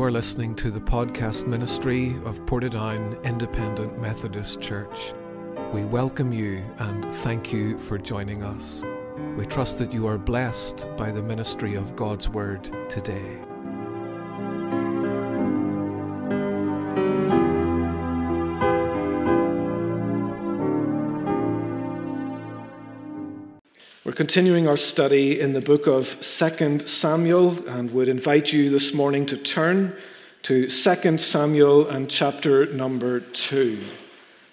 You are listening to the podcast ministry of Portadown Independent Methodist Church. We welcome you and thank you for joining us. We trust that you are blessed by the ministry of God's Word today. Continuing our study in the book of 2 Samuel and would invite you this morning to turn to 2 Samuel and chapter number 2.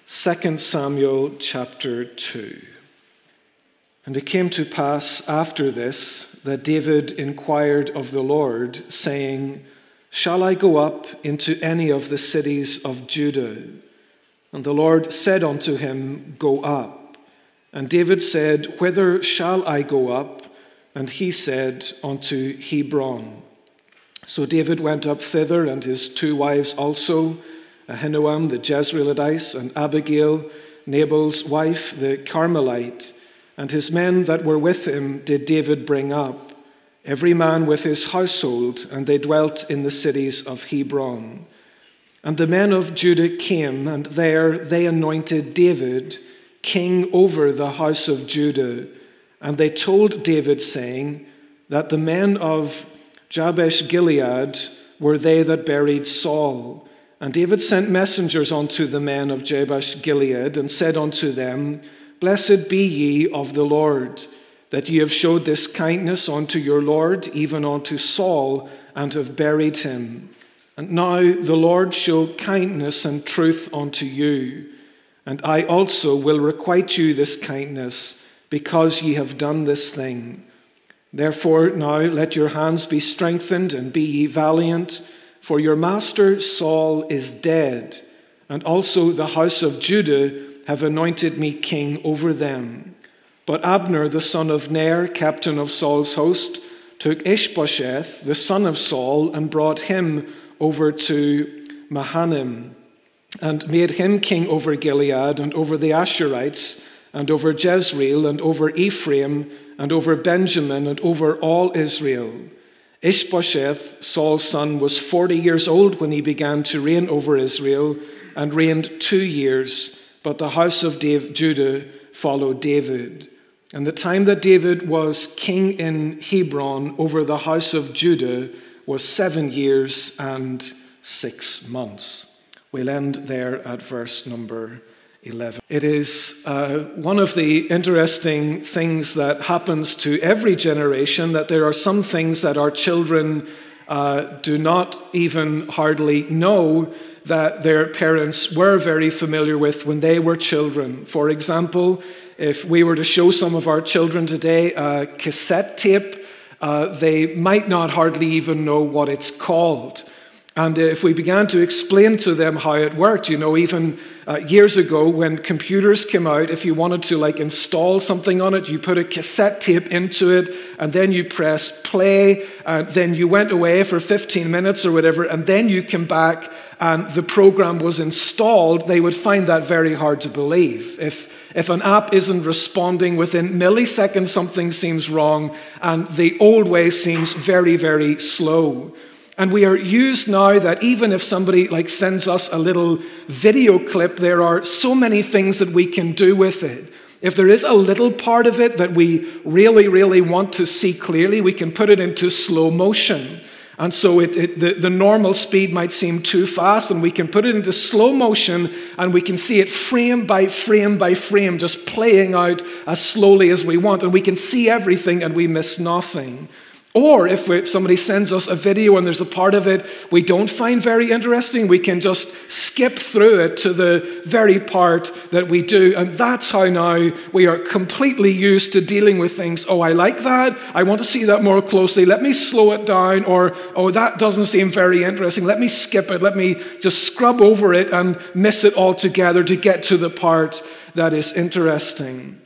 2 Samuel chapter 2. And it came to pass after this that David inquired of the Lord, saying, Shall I go up into any of the cities of Judah? And the Lord said unto him, Go up. And David said, Whither shall I go up? And he said, Unto Hebron. So David went up thither, and his two wives also, Ahinoam the Jezreelitess, and Abigail, Nabal's wife, the Carmelite. And his men that were with him did David bring up, every man with his household, and they dwelt in the cities of Hebron. And the men of Judah came, and there they anointed David king over the house of Judah. And they told David, saying, That the men of Jabesh Gilead were they that buried Saul. And David sent messengers unto the men of Jabesh Gilead, and said unto them, Blessed be ye of the Lord, that ye have showed this kindness unto your Lord, even unto Saul, and have buried him. And now the Lord show kindness and truth unto you and I also will requite you this kindness, because ye have done this thing. Therefore, now let your hands be strengthened, and be ye valiant, for your master Saul is dead, and also the house of Judah have anointed me king over them. But Abner, the son of Ner, captain of Saul's host, took Ishbosheth, the son of Saul, and brought him over to Mahanaim and made him king over Gilead and over the Ashurites and over Jezreel and over Ephraim and over Benjamin and over all Israel. Ishbosheth, Saul's son, was 40 years old when he began to reign over Israel and reigned two years, but the house of Judah followed David. And the time that David was king in Hebron over the house of Judah was seven years and six months. We'll end there at verse number 11. It is uh, one of the interesting things that happens to every generation that there are some things that our children uh, do not even hardly know that their parents were very familiar with when they were children. For example, if we were to show some of our children today a cassette tape, uh, they might not hardly even know what it's called. And if we began to explain to them how it worked, you know, even uh, years ago when computers came out, if you wanted to like install something on it, you put a cassette tape into it, and then you pressed play, and then you went away for 15 minutes or whatever, and then you came back and the program was installed, they would find that very hard to believe. If if an app isn't responding within milliseconds, something seems wrong, and the old way seems very, very slow. And we are used now that even if somebody like sends us a little video clip, there are so many things that we can do with it. If there is a little part of it that we really, really want to see clearly, we can put it into slow motion. And so it, it, the, the normal speed might seem too fast, and we can put it into slow motion and we can see it frame by frame by frame, just playing out as slowly as we want. And we can see everything and we miss nothing. Or if, we, if, somebody sends us a video and there's a part of it we don't find very interesting, we can just skip through it to the very part that we do. And that's how now we are completely used to dealing with things. Oh, I like that. I want to see that more closely. Let me slow it down. Or, oh, that doesn't seem very interesting. Let me skip it. Let me just scrub over it and miss it altogether to get to the part that is interesting.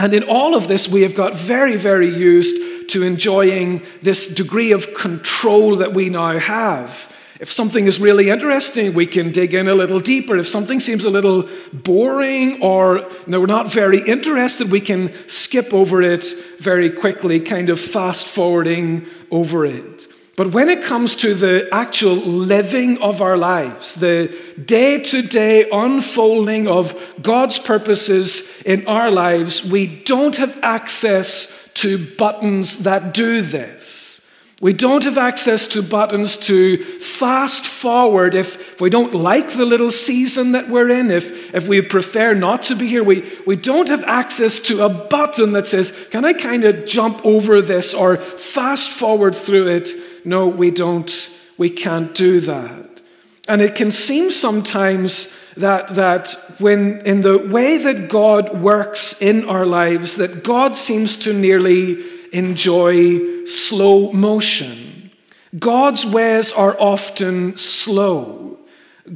And in all of this, we have got very, very used to enjoying this degree of control that we now have. If something is really interesting, we can dig in a little deeper. If something seems a little boring or we're not very interested, we can skip over it very quickly, kind of fast forwarding over it. But when it comes to the actual living of our lives, the day to day unfolding of God's purposes in our lives, we don't have access to buttons that do this. We don't have access to buttons to fast forward if, if we don't like the little season that we're in, if, if we prefer not to be here. We, we don't have access to a button that says, Can I kind of jump over this or fast forward through it? No, we don't. We can't do that. And it can seem sometimes that, that when, in the way that God works in our lives, that God seems to nearly enjoy slow motion. God's ways are often slow.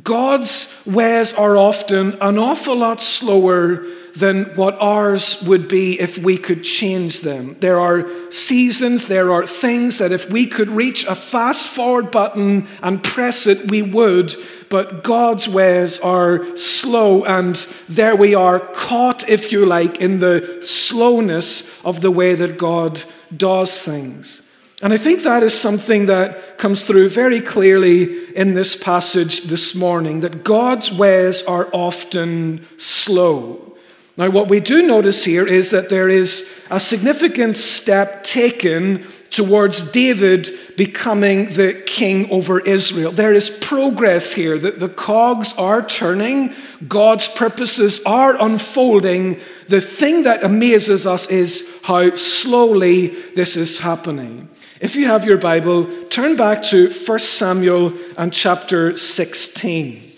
God's ways are often an awful lot slower than what ours would be if we could change them. There are seasons, there are things that if we could reach a fast forward button and press it, we would. But God's ways are slow, and there we are, caught, if you like, in the slowness of the way that God does things. And I think that is something that comes through very clearly in this passage this morning that God's ways are often slow. Now, what we do notice here is that there is a significant step taken towards David becoming the king over Israel. There is progress here, that the cogs are turning, God's purposes are unfolding. The thing that amazes us is how slowly this is happening. If you have your Bible, turn back to 1 Samuel and chapter 16.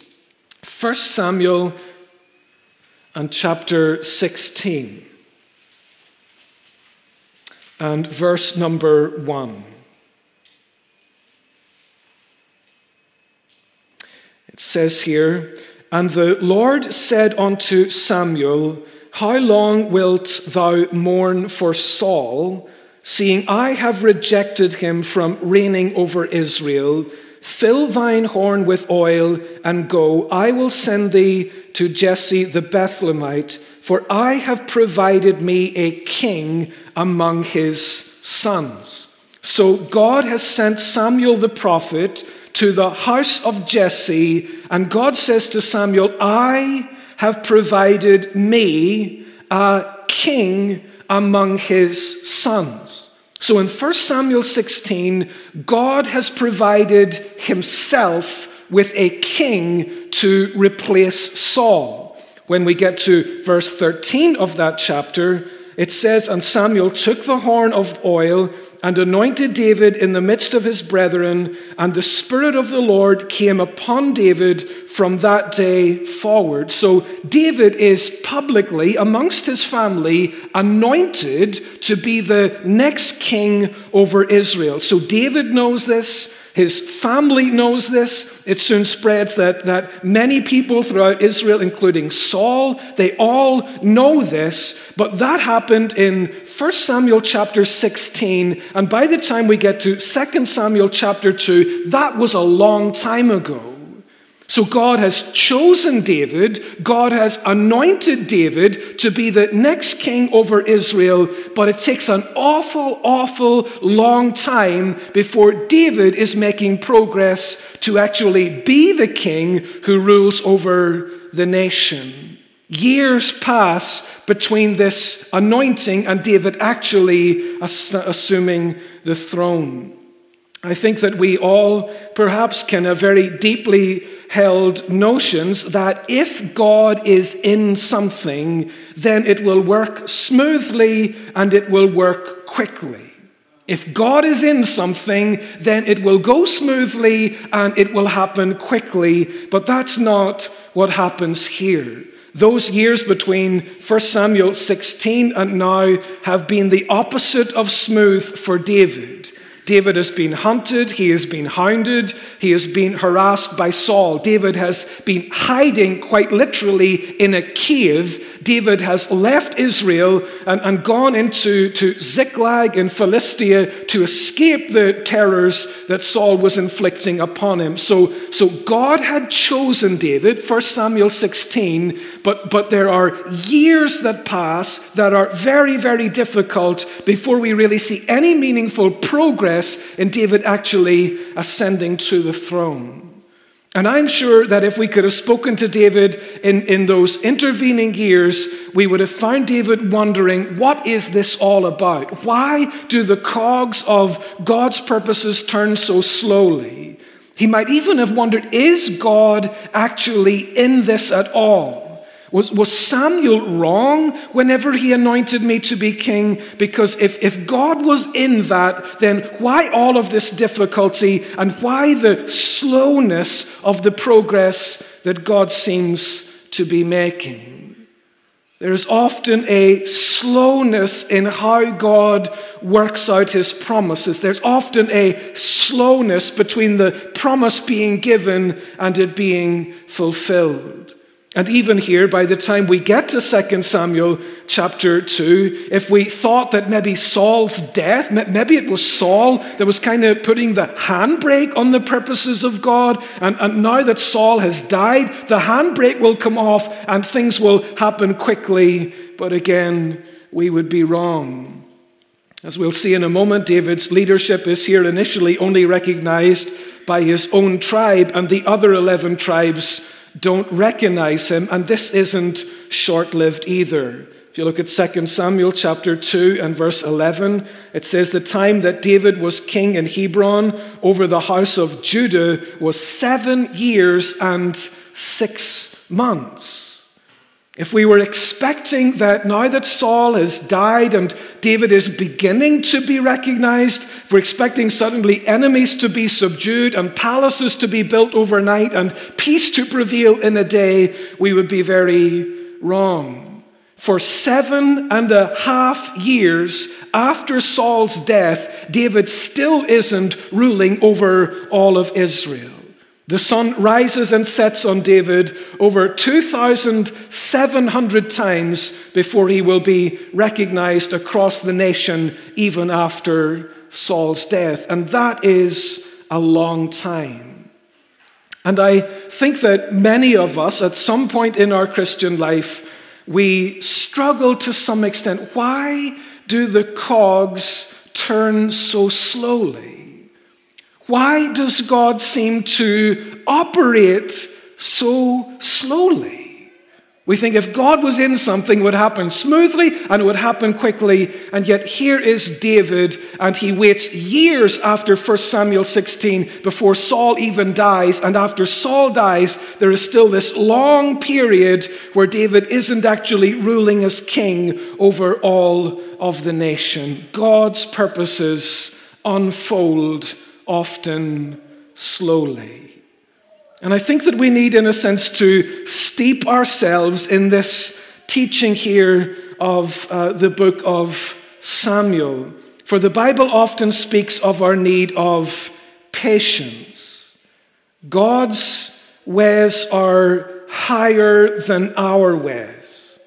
1 Samuel and chapter 16 and verse number 1. It says here, And the Lord said unto Samuel, How long wilt thou mourn for Saul, seeing I have rejected him from reigning over Israel? Fill thine horn with oil and go. I will send thee to Jesse the Bethlehemite, for I have provided me a king among his sons. So God has sent Samuel the prophet to the house of Jesse, and God says to Samuel, I have provided me a king among his sons. So in 1 Samuel 16, God has provided himself with a king to replace Saul. When we get to verse 13 of that chapter, it says, And Samuel took the horn of oil and anointed David in the midst of his brethren, and the Spirit of the Lord came upon David from that day forward. So David is publicly, amongst his family, anointed to be the next king over Israel. So David knows this. His family knows this. It soon spreads that, that many people throughout Israel, including Saul, they all know this. But that happened in 1 Samuel chapter 16. And by the time we get to 2 Samuel chapter 2, that was a long time ago. So God has chosen David, God has anointed David to be the next king over Israel, but it takes an awful, awful long time before David is making progress to actually be the king who rules over the nation. Years pass between this anointing and David actually assuming the throne. I think that we all perhaps can have very deeply held notions that if God is in something, then it will work smoothly and it will work quickly. If God is in something, then it will go smoothly and it will happen quickly. But that's not what happens here. Those years between 1 Samuel 16 and now have been the opposite of smooth for David. David has been hunted, he has been hounded, he has been harassed by Saul. David has been hiding quite literally in a cave David has left Israel and, and gone into to Ziklag in Philistia to escape the terrors that Saul was inflicting upon him. So, so God had chosen David, 1 Samuel 16, but, but there are years that pass that are very, very difficult before we really see any meaningful progress progress in David actually ascending to the throne. And I'm sure that if we could have spoken to David in, in those intervening years, we would have found David wondering, what is this all about? Why do the cogs of God's purposes turn so slowly? He might even have wondered, is God actually in this at all? Was, was Samuel wrong whenever he anointed me to be king? Because if, if God was in that, then why all of this difficulty and why the slowness of the progress that God seems to be making? There's often a slowness in how God works out his promises. There's often a slowness between the promise being given and it being fulfilled. And even here, by the time we get to 2 Samuel chapter 2, if we thought that maybe Saul's death, maybe it was Saul that was kind of putting the handbrake on the purposes of God, and, and now that Saul has died, the handbrake will come off and things will happen quickly. But again, we would be wrong. As we'll see in a moment, David's leadership is here initially only recognized by his own tribe, and the other 11 tribes don't recognize him, and this isn't short lived either. If you look at 2 Samuel chapter 2 and verse 11, it says, The time that David was king in Hebron over the house of Judah was seven years and six months. If we were expecting that now that Saul has died and David is beginning to be recognized, if we're expecting suddenly enemies to be subdued and palaces to be built overnight and peace to prevail in a day, we would be very wrong. For seven and a half years after Saul's death, David still isn't ruling over all of Israel. The sun rises and sets on David over 2,700 times before he will be recognized across the nation, even after Saul's death. And that is a long time. And I think that many of us, at some point in our Christian life, we struggle to some extent. Why do the cogs turn so slowly? Why does God seem to operate so slowly? We think if God was in something, it would happen smoothly and it would happen quickly. And yet here is David, and he waits years after 1 Samuel 16 before Saul even dies. And after Saul dies, there is still this long period where David isn't actually ruling as king over all of the nation. God's purposes unfold often slowly. And I think that we need, in a sense, to steep ourselves in this teaching here of uh, the book of Samuel. For the Bible often speaks of our need of patience. God's ways are higher than our ways.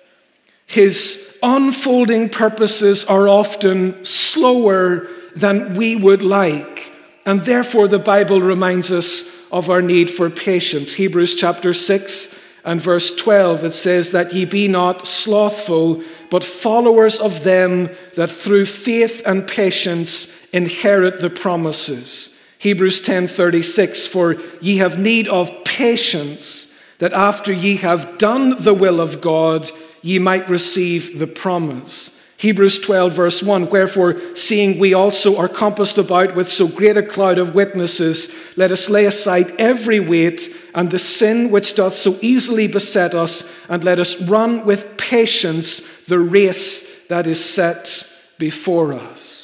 His unfolding purposes are often slower than we would like. And therefore, the Bible reminds us of our need for patience. Hebrews chapter 6 and verse 12, it says that ye be not slothful, but followers of them that through faith and patience inherit the promises. Hebrews 10:36 for ye have need of patience that after ye have done the will of God ye might receive the promise. Hebrews 12, verse 1 Wherefore, seeing we also are compassed about with so great a cloud of witnesses, let us lay aside every weight and the sin which doth so easily beset us, and let us run with patience the race that is set before us.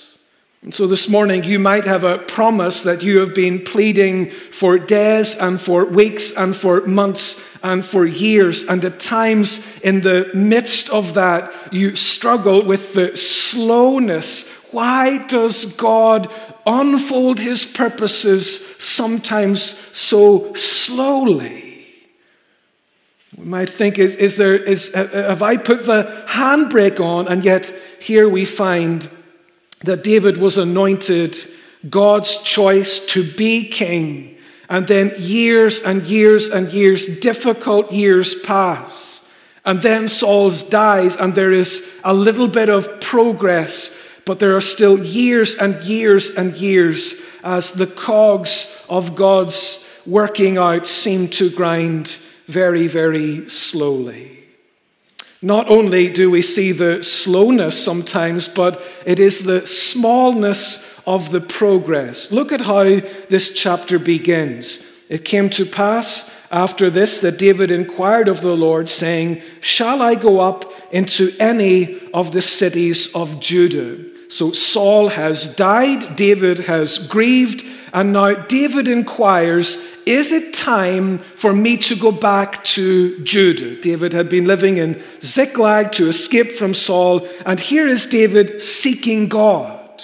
And so this morning, you might have a promise that you have been pleading for days and for weeks and for months and for years. And at times, in the midst of that, you struggle with the slowness. Why does God unfold his purposes sometimes so slowly? We might think, is, is there, is, uh, uh, have I put the handbrake on? And yet, here we find that David was anointed God's choice to be king. And then years and years and years, difficult years pass. And then Saul dies, and there is a little bit of progress. but there are still years and years and years as the cogs of God's working out seem to grind very, very slowly. Not only do we see the slowness sometimes, but it is the smallness of the progress. Look at how this chapter begins. It came to pass after this that David inquired of the Lord, saying, Shall I go up into any of the cities of Judah? So Saul has died, David has grieved, and now David inquires, Is it time for me to go back to Judah? David had been living in Ziklag to escape from Saul, and here is David seeking God.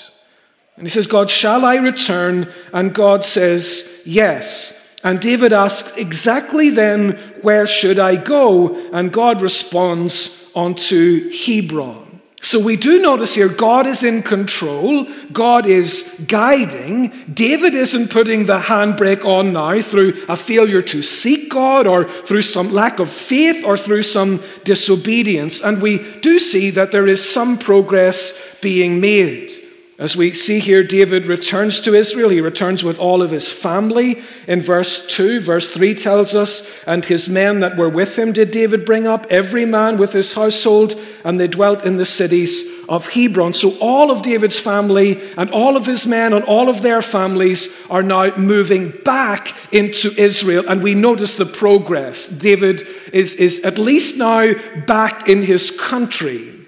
And he says, God, shall I return? And God says, Yes. And David asks, Exactly then, where should I go? And God responds, Onto Hebron. So we do notice here God is in control, God is guiding. David isn't putting the handbrake on now through a failure to seek God or through some lack of faith or through some disobedience. And we do see that there is some progress being made. As we see here, David returns to Israel. He returns with all of his family. In verse 2, verse 3 tells us, And his men that were with him did David bring up, every man with his household, and they dwelt in the cities of Hebron. So all of David's family and all of his men and all of their families are now moving back into Israel. And we notice the progress. David is, is at least now back in his country.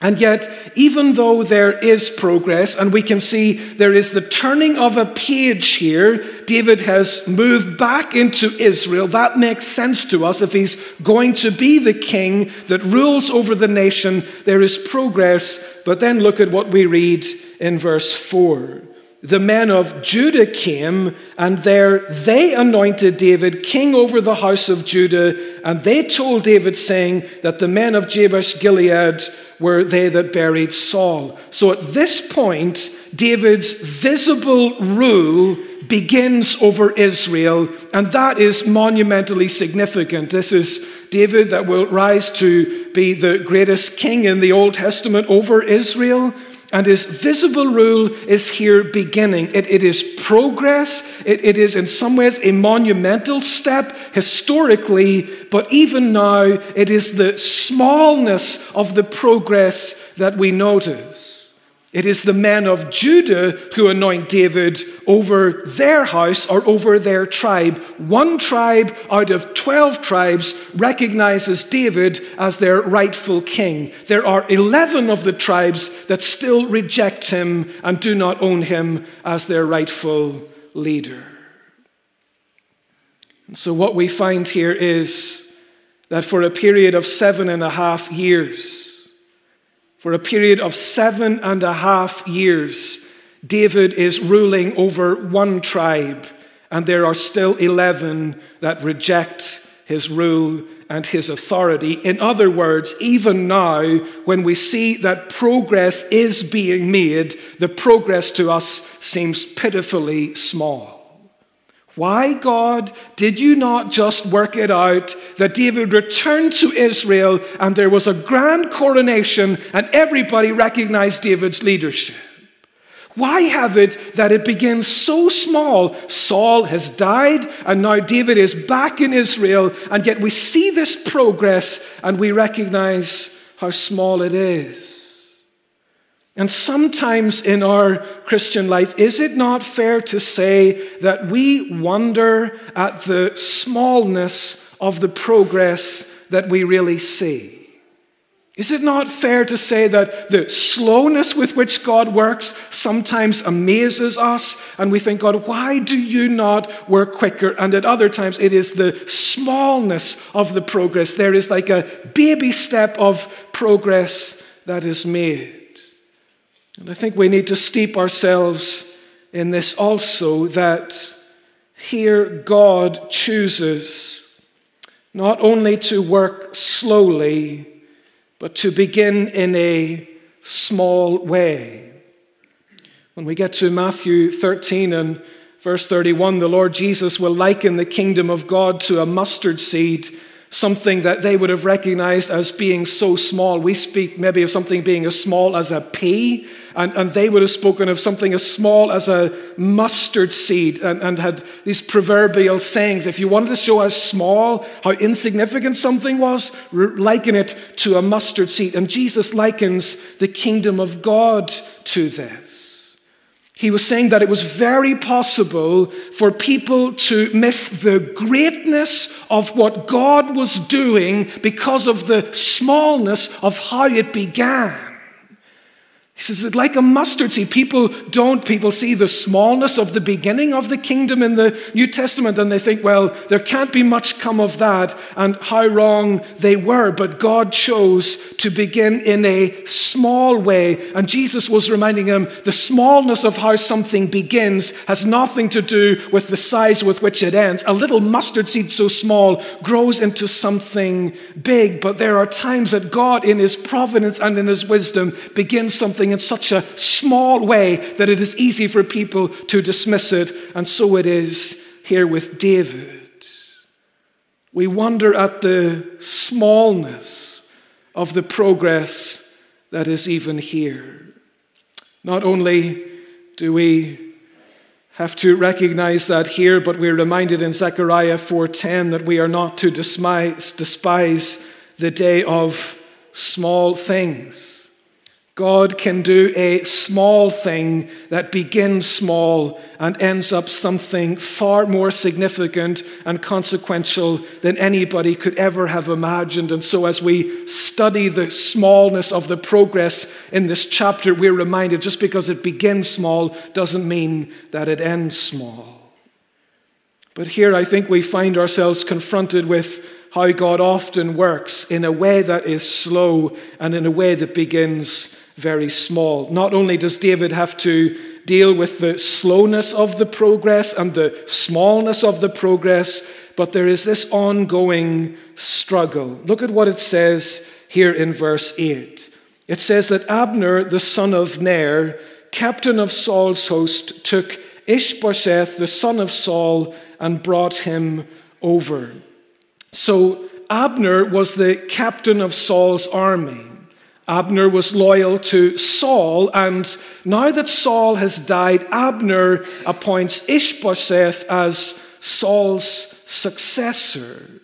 And yet, even though there is progress, and we can see there is the turning of a page here, David has moved back into Israel. That makes sense to us. If he's going to be the king that rules over the nation, there is progress. But then look at what we read in verse 4 the men of Judah came, and there they anointed David king over the house of Judah. And they told David, saying that the men of Jabesh Gilead were they that buried Saul. So at this point, David's visible rule begins over Israel, and that is monumentally significant. This is David that will rise to be the greatest king in the Old Testament over Israel. And his visible rule is here beginning. it, it is progress. It, it is, in some ways, a monumental step historically, but even now, it is the smallness of the progress that we notice. It is the men of Judah who anoint David over their house or over their tribe. One tribe out of 12 tribes recognizes David as their rightful king. There are 11 of the tribes that still reject him and do not own him as their rightful leader. And so, what we find here is that for a period of seven and a half years, for a period of seven and a half years, David is ruling over one tribe, and there are still 11 that reject his rule and his authority. In other words, even now, when we see that progress is being made, the progress to us seems pitifully small. Why, God, did you not just work it out that David returned to Israel and there was a grand coronation and everybody recognized David's leadership? Why have it that it begins so small? Saul has died, and now David is back in Israel, and yet we see this progress and we recognize how small it is. And sometimes in our Christian life, is it not fair to say that we wonder at the smallness of the progress that we really see? Is it not fair to say that the slowness with which God works sometimes amazes us and we think, God, why do you not work quicker? And at other times, it is the smallness of the progress. There is like a baby step of progress that is made. And I think we need to steep ourselves in this also that here God chooses not only to work slowly, but to begin in a small way. When we get to Matthew 13 and verse 31, the Lord Jesus will liken the kingdom of God to a mustard seed something that they would have recognized as being so small. We speak maybe of something being as small as a pea, and, and they would have spoken of something as small as a mustard seed and, and had these proverbial sayings. If you wanted to show how small, how insignificant something was, liken it to a mustard seed. And Jesus likens the kingdom of God to this. He was saying that it was very possible for people to miss the greatness of what God was doing because of the smallness of how it began. He says like a mustard seed, people don't, people see the smallness of the beginning of the kingdom in the New Testament and they think, well, there can't be much come of that, and how wrong they were. But God chose to begin in a small way. And Jesus was reminding them the smallness of how something begins has nothing to do with the size with which it ends. A little mustard seed so small grows into something big. But there are times that God, in His providence and in His wisdom, begins something in such a small way that it is easy for people to dismiss it. And so it is here with David. We wonder at the smallness of the progress that is even here. Not only do we have to recognize that here, but we're reminded in Zechariah 4:10 that we are not to despise, despise the day of small things. God can do a small thing that begins small and ends up something far more significant and consequential than anybody could ever have imagined. And so, as we study the smallness of the progress in this chapter, we're reminded just because it begins small doesn't mean that it ends small. But here I think we find ourselves confronted with how God often works in a way that is slow and in a way that begins very small. Not only does David have to deal with the slowness of the progress and the smallness of the progress, but there is this ongoing struggle. Look at what it says here in verse 8. It says that Abner, the son of Ner, captain of Saul's host, took Ishbosheth, the son of Saul, and brought him over. So Abner was the captain of Saul's army. Abner was loyal to Saul, and now that Saul has died, Abner appoints Ishbosheth as Saul's successor.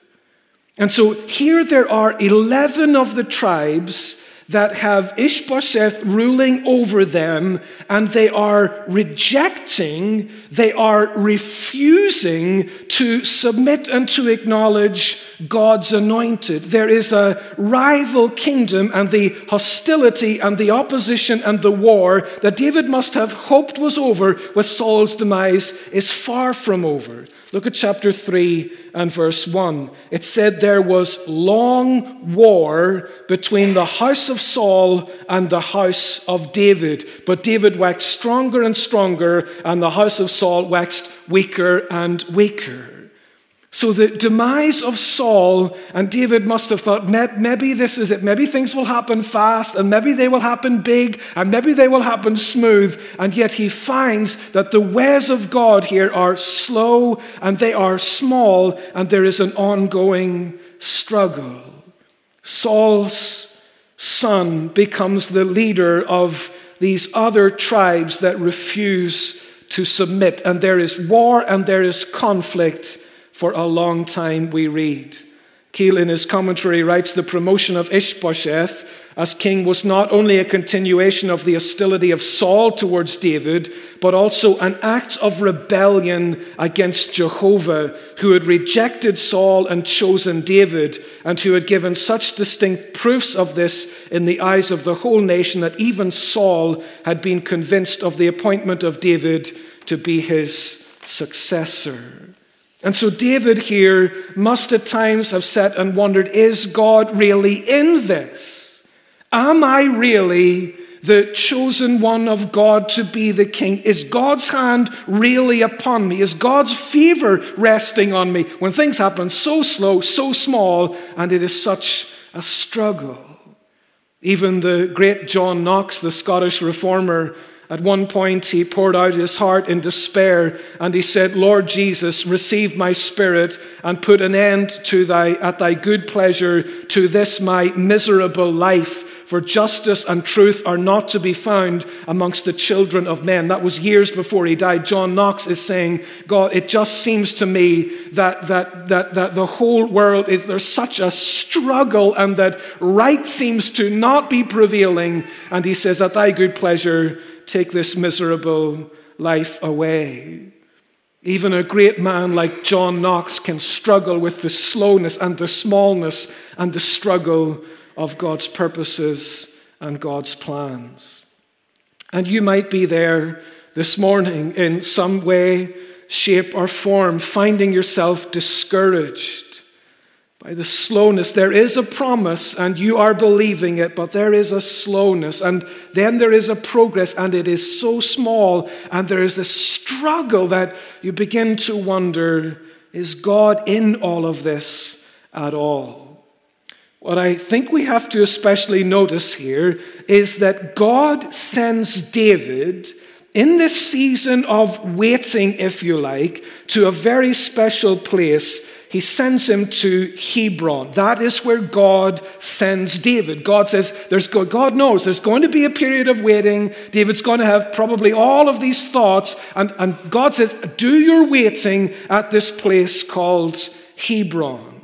And so here there are 11 of the tribes that have Ishbosheth ruling over them, and they are rejecting, they are refusing to submit and to acknowledge God's anointed. There is a rival kingdom, and the hostility and the opposition and the war that David must have hoped was over with Saul's demise is far from over. Look at chapter 3 and verse 1. It said there was long war between the house of Saul and the house of David. But David waxed stronger and stronger, and the house of Saul waxed weaker and weaker. So the demise of Saul, and David must have thought, maybe this is it. Maybe things will happen fast, and maybe they will happen big, and maybe they will happen smooth. And yet he finds that the ways of God here are slow, and they are small, and there is an ongoing struggle. Saul's son becomes the leader of these other tribes that refuse to submit, and there is war and there is conflict for a long time, we read. Keil, in his commentary, writes the promotion of Ishbosheth as king was not only a continuation of the hostility of Saul towards David, but also an act of rebellion against Jehovah, who had rejected Saul and chosen David, and who had given such distinct proofs of this in the eyes of the whole nation that even Saul had been convinced of the appointment of David to be his successor. And so David here must at times have sat and wondered is God really in this? Am I really the chosen one of God to be the king? Is God's hand really upon me? Is God's favor resting on me when things happen so slow, so small, and it is such a struggle? Even the great John Knox, the Scottish reformer, at one point, he poured out his heart in despair and he said, Lord Jesus, receive my spirit and put an end to thy, at thy good pleasure to this my miserable life. For justice and truth are not to be found amongst the children of men. That was years before he died. John Knox is saying, God, it just seems to me that, that, that, that the whole world is, there's such a struggle and that right seems to not be prevailing. And he says, At thy good pleasure, take this miserable life away. Even a great man like John Knox can struggle with the slowness and the smallness and the struggle of God's purposes and God's plans. And you might be there this morning in some way, shape, or form, finding yourself discouraged by the slowness. There is a promise, and you are believing it, but there is a slowness, and then there is a progress, and it is so small, and there is this struggle that you begin to wonder is God in all of this at all? What I think we have to especially notice here is that God sends David in this season of waiting, if you like, to a very special place he sends him to Hebron. That is where God sends David. God says, there's, God knows there's going to be a period of waiting. David's going to have probably all of these thoughts. And, and God says, do your waiting at this place called Hebron.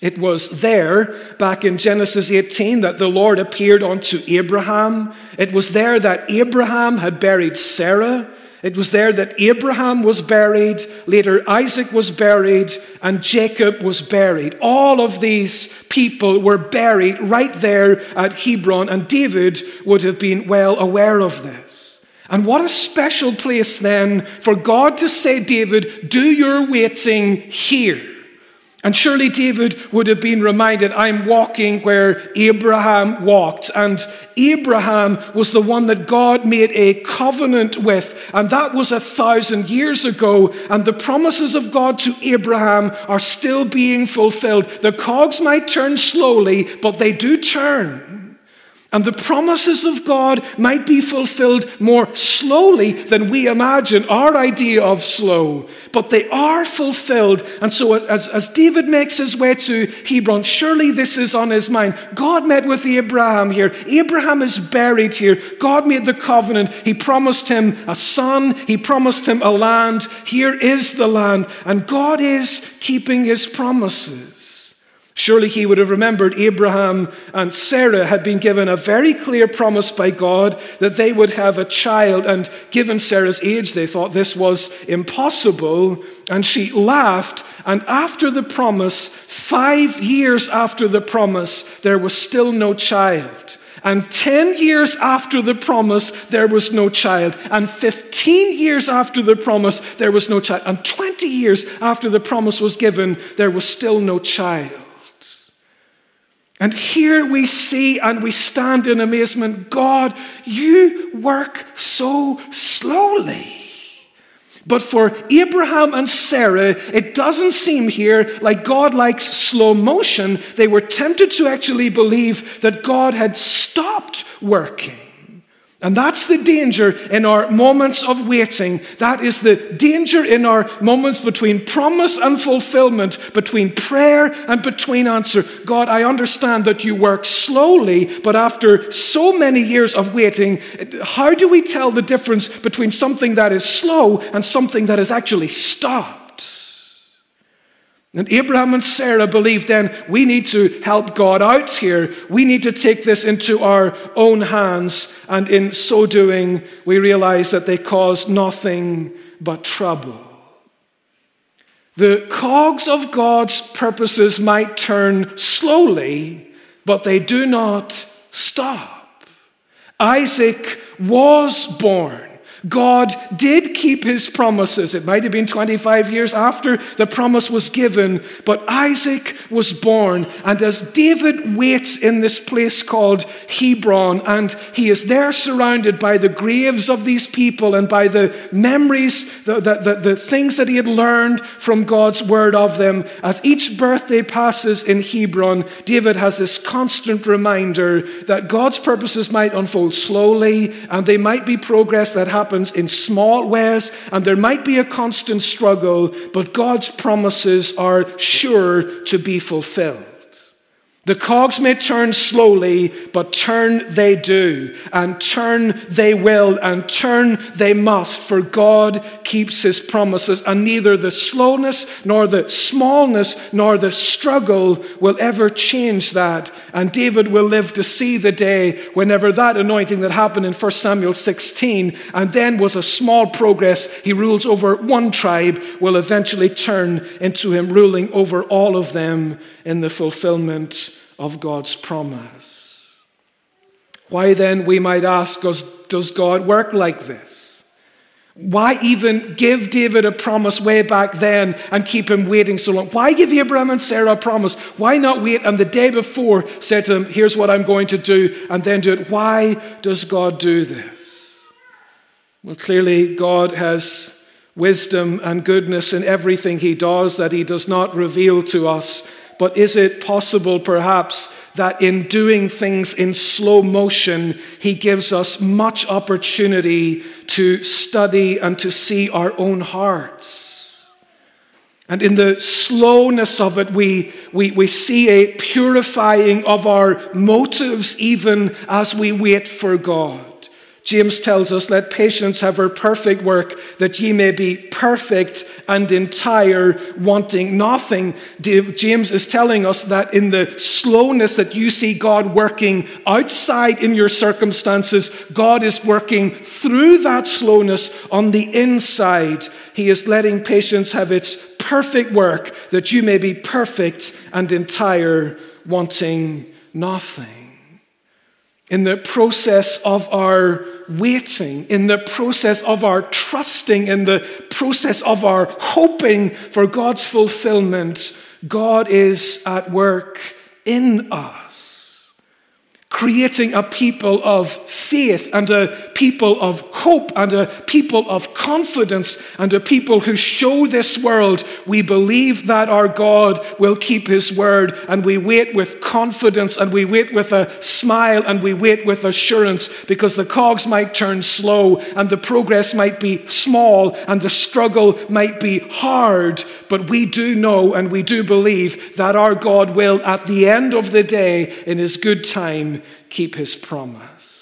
It was there, back in Genesis 18, that the Lord appeared unto Abraham. It was there that Abraham had buried Sarah. It was there that Abraham was buried, later Isaac was buried, and Jacob was buried. All of these people were buried right there at Hebron, and David would have been well aware of this. And what a special place then for God to say, David, do your waiting here. And surely David would have been reminded, I'm walking where Abraham walked. And Abraham was the one that God made a covenant with. And that was a thousand years ago. And the promises of God to Abraham are still being fulfilled. The cogs might turn slowly, but they do turn. And the promises of God might be fulfilled more slowly than we imagine, our idea of slow, but they are fulfilled. And so, as, as David makes his way to Hebron, surely this is on his mind. God met with Abraham here. Abraham is buried here. God made the covenant. He promised him a son, he promised him a land. Here is the land. And God is keeping his promises. Surely he would have remembered Abraham and Sarah had been given a very clear promise by God that they would have a child. And given Sarah's age, they thought this was impossible. And she laughed. And after the promise, five years after the promise, there was still no child. And 10 years after the promise, there was no child. And 15 years after the promise, there was no child. And 20 years after the promise was given, there was still no child. And here we see and we stand in amazement God, you work so slowly. But for Abraham and Sarah, it doesn't seem here like God likes slow motion. They were tempted to actually believe that God had stopped working. And that's the danger in our moments of waiting. That is the danger in our moments between promise and fulfillment, between prayer and between answer. God, I understand that you work slowly, but after so many years of waiting, how do we tell the difference between something that is slow and something that is actually stopped? And Abraham and Sarah believed then we need to help God out here. We need to take this into our own hands. And in so doing, we realize that they caused nothing but trouble. The cogs of God's purposes might turn slowly, but they do not stop. Isaac was born. God did keep his promises. It might have been 25 years after the promise was given, but Isaac was born. And as David waits in this place called Hebron, and he is there surrounded by the graves of these people and by the memories, the, the, the, the things that he had learned from God's word of them, as each birthday passes in Hebron, David has this constant reminder that God's purposes might unfold slowly and they might be progress that happens happens in small ways, and there might be a constant struggle, but God's promises are sure to be fulfilled. The cogs may turn slowly, but turn they do, and turn they will, and turn they must, for God keeps his promises, and neither the slowness, nor the smallness, nor the struggle will ever change that. And David will live to see the day whenever that anointing that happened in 1 Samuel 16, and then was a small progress, he rules over one tribe, will eventually turn into him ruling over all of them in the fulfillment of God's promise. Why then, we might ask, does, God work like this? Why even give David a promise way back then and keep him waiting so long? Why give Abraham and Sarah a promise? Why not wait and the day before say to him, Here's what I'm going to do, and then do it? Why does God do this? Well, clearly, God has wisdom and goodness in everything he does that he does not reveal to us but is it possible, perhaps, that in doing things in slow motion, He gives us much opportunity to study and to see our own hearts? And in the slowness of it, we, we, we see a purifying of our motives even as we wait for God. James tells us, Let patience have her perfect work, that ye may be perfect and entire, wanting nothing. James is telling us that in the slowness that you see God working outside in your circumstances, God is working through that slowness on the inside. He is letting patience have its perfect work, that you may be perfect and entire, wanting nothing in the process of our waiting, in the process of our trusting, in the process of our hoping for God's fulfillment, God is at work in us creating a people of faith and a people of hope and a people of confidence and a people who show this world we believe that our God will keep his word and we wait with confidence and we wait with a smile and we wait with assurance because the cogs might turn slow and the progress might be small and the struggle might be hard. But we do know and we do believe that our God will at the end of the day in his good time keep his promise.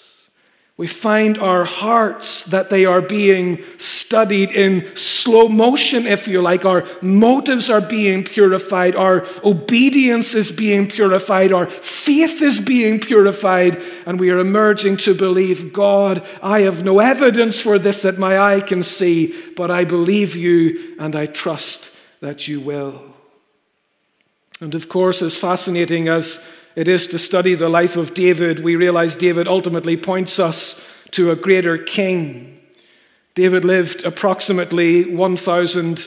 We find our hearts that they are being studied in slow motion, if you like. Our motives are being purified. Our obedience is being purified. Our faith is being purified. And we are emerging to believe God, I have no evidence for this that my eye can see, but I believe you and I trust that you will. And of course, as fascinating as it is to study the life of David, we realize David ultimately points us to a greater king. David lived approximately 1,000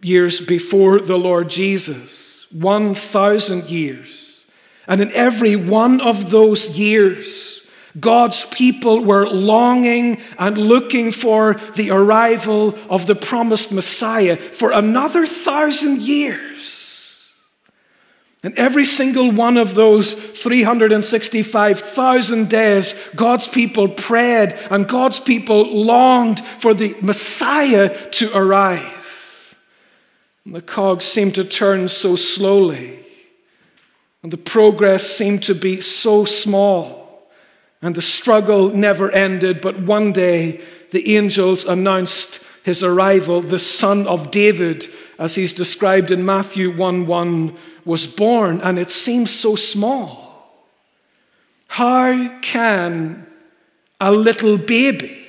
years before the Lord Jesus. 1,000 years. And in every one of those years, God's people were longing and looking for the arrival of the promised Messiah for another thousand years. And every single one of those 365,000 days, God's people prayed and God's people longed for the Messiah to arrive. And the cogs seemed to turn so slowly, and the progress seemed to be so small, and the struggle never ended. But one day, the angels announced his arrival, the son of David, as he's described in Matthew 1 1 was born and it seems so small. How can a little baby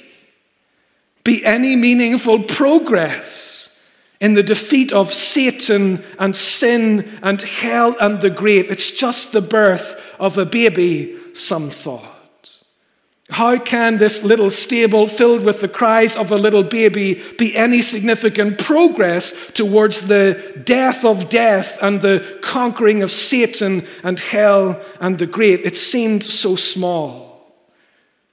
be any meaningful progress in the defeat of Satan and sin and hell and the grave? It's just the birth of a baby, some thought. How can this little stable filled with the cries of a little baby be any significant progress towards the death of death and the conquering of Satan and hell and the grave? It seemed so small.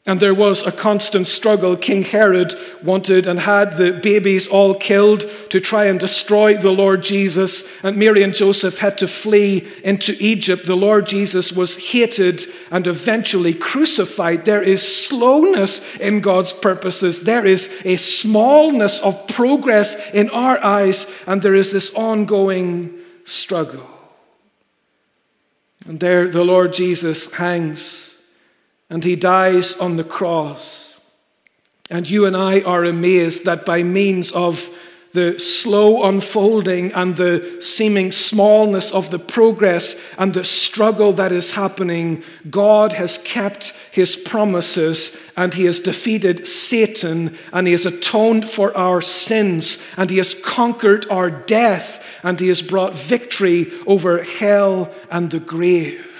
And there was a constant struggle. King Herod wanted and had the babies all killed to try and destroy the Lord Jesus. And Mary and Joseph had to flee into Egypt. The Lord Jesus was hated and eventually crucified. There is slowness in God's purposes, there is a smallness of progress in our eyes, and there is this ongoing struggle. And there the Lord Jesus hangs and he dies on the cross. And you and I are amazed that by means of the slow unfolding and the seeming smallness of the progress and the struggle that is happening, God has kept his promises and he has defeated Satan and he has atoned for our sins and he has conquered our death and he has brought victory over hell and the grave.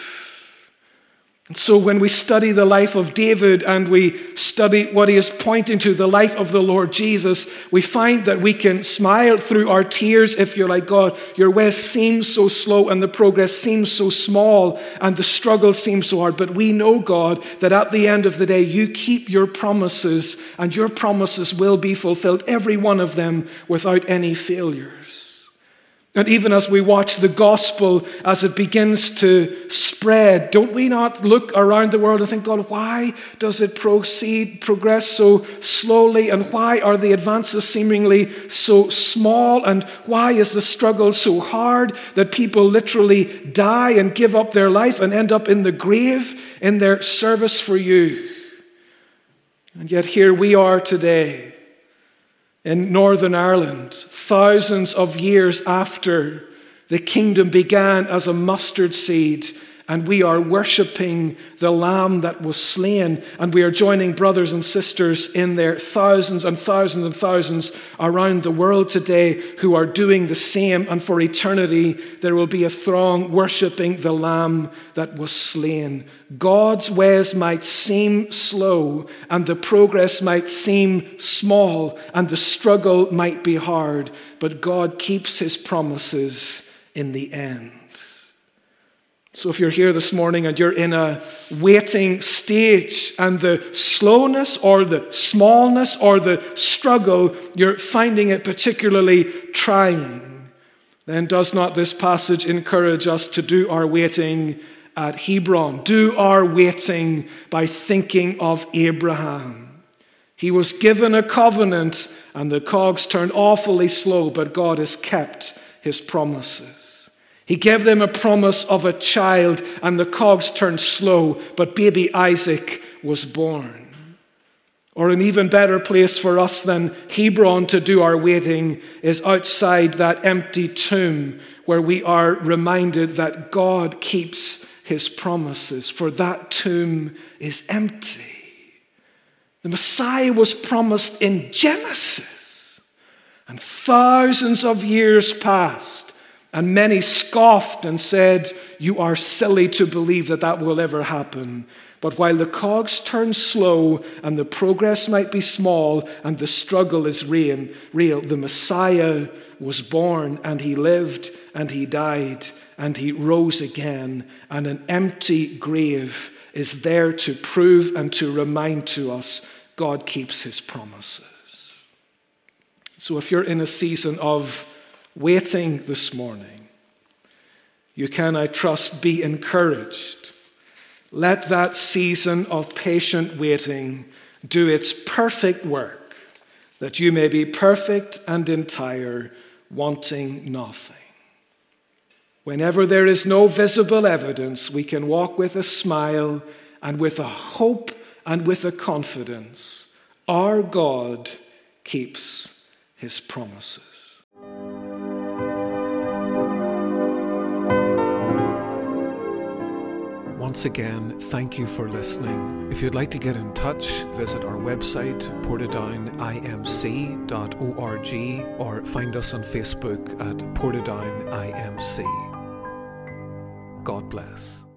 And so, when we study the life of David and we study what he is pointing to, the life of the Lord Jesus, we find that we can smile through our tears if you're like, God, your way seems so slow and the progress seems so small and the struggle seems so hard. But we know, God, that at the end of the day, you keep your promises and your promises will be fulfilled, every one of them, without any failures. And even as we watch the gospel as it begins to spread, don't we not look around the world and think, God, why does it proceed, progress so slowly? And why are the advances seemingly so small? And why is the struggle so hard that people literally die and give up their life and end up in the grave in their service for you? And yet here we are today in Northern Ireland, thousands of years after the kingdom began as a mustard seed and we are worshiping the Lamb that was slain, and we are joining brothers and sisters in their thousands and thousands and thousands around the world today who are doing the same. And for eternity, there will be a throng worshiping the Lamb that was slain. God's ways might seem slow, and the progress might seem small, and the struggle might be hard, but God keeps his promises in the end. So, if you're here this morning and you're in a waiting stage and the slowness or the smallness or the struggle, you're finding it particularly trying, then does not this passage encourage us to do our waiting at Hebron? Do our waiting by thinking of Abraham. He was given a covenant and the cogs turned awfully slow, but God has kept his promises. He gave them a promise of a child, and the cogs turned slow, but baby Isaac was born. Or an even better place for us than Hebron to do our waiting is outside that empty tomb where we are reminded that God keeps his promises, for that tomb is empty. The Messiah was promised in Genesis, and thousands of years passed and many scoffed and said, You are silly to believe that that will ever happen. But while the cogs turn slow and the progress might be small and the struggle is real, the Messiah was born and he lived and he died and he rose again. And an empty grave is there to prove and to remind to us God keeps his promises. So if you're in a season of waiting this morning, you can, I trust, be encouraged. Let that season of patient waiting do its perfect work, that you may be perfect and entire, wanting nothing. Whenever there is no visible evidence, we can walk with a smile and with a hope and with a confidence. Our God keeps his promises. Once again, thank you for listening. If you'd like to get in touch, visit our website, portadownimc.org, or find us on Facebook at Portadown IMC. God bless.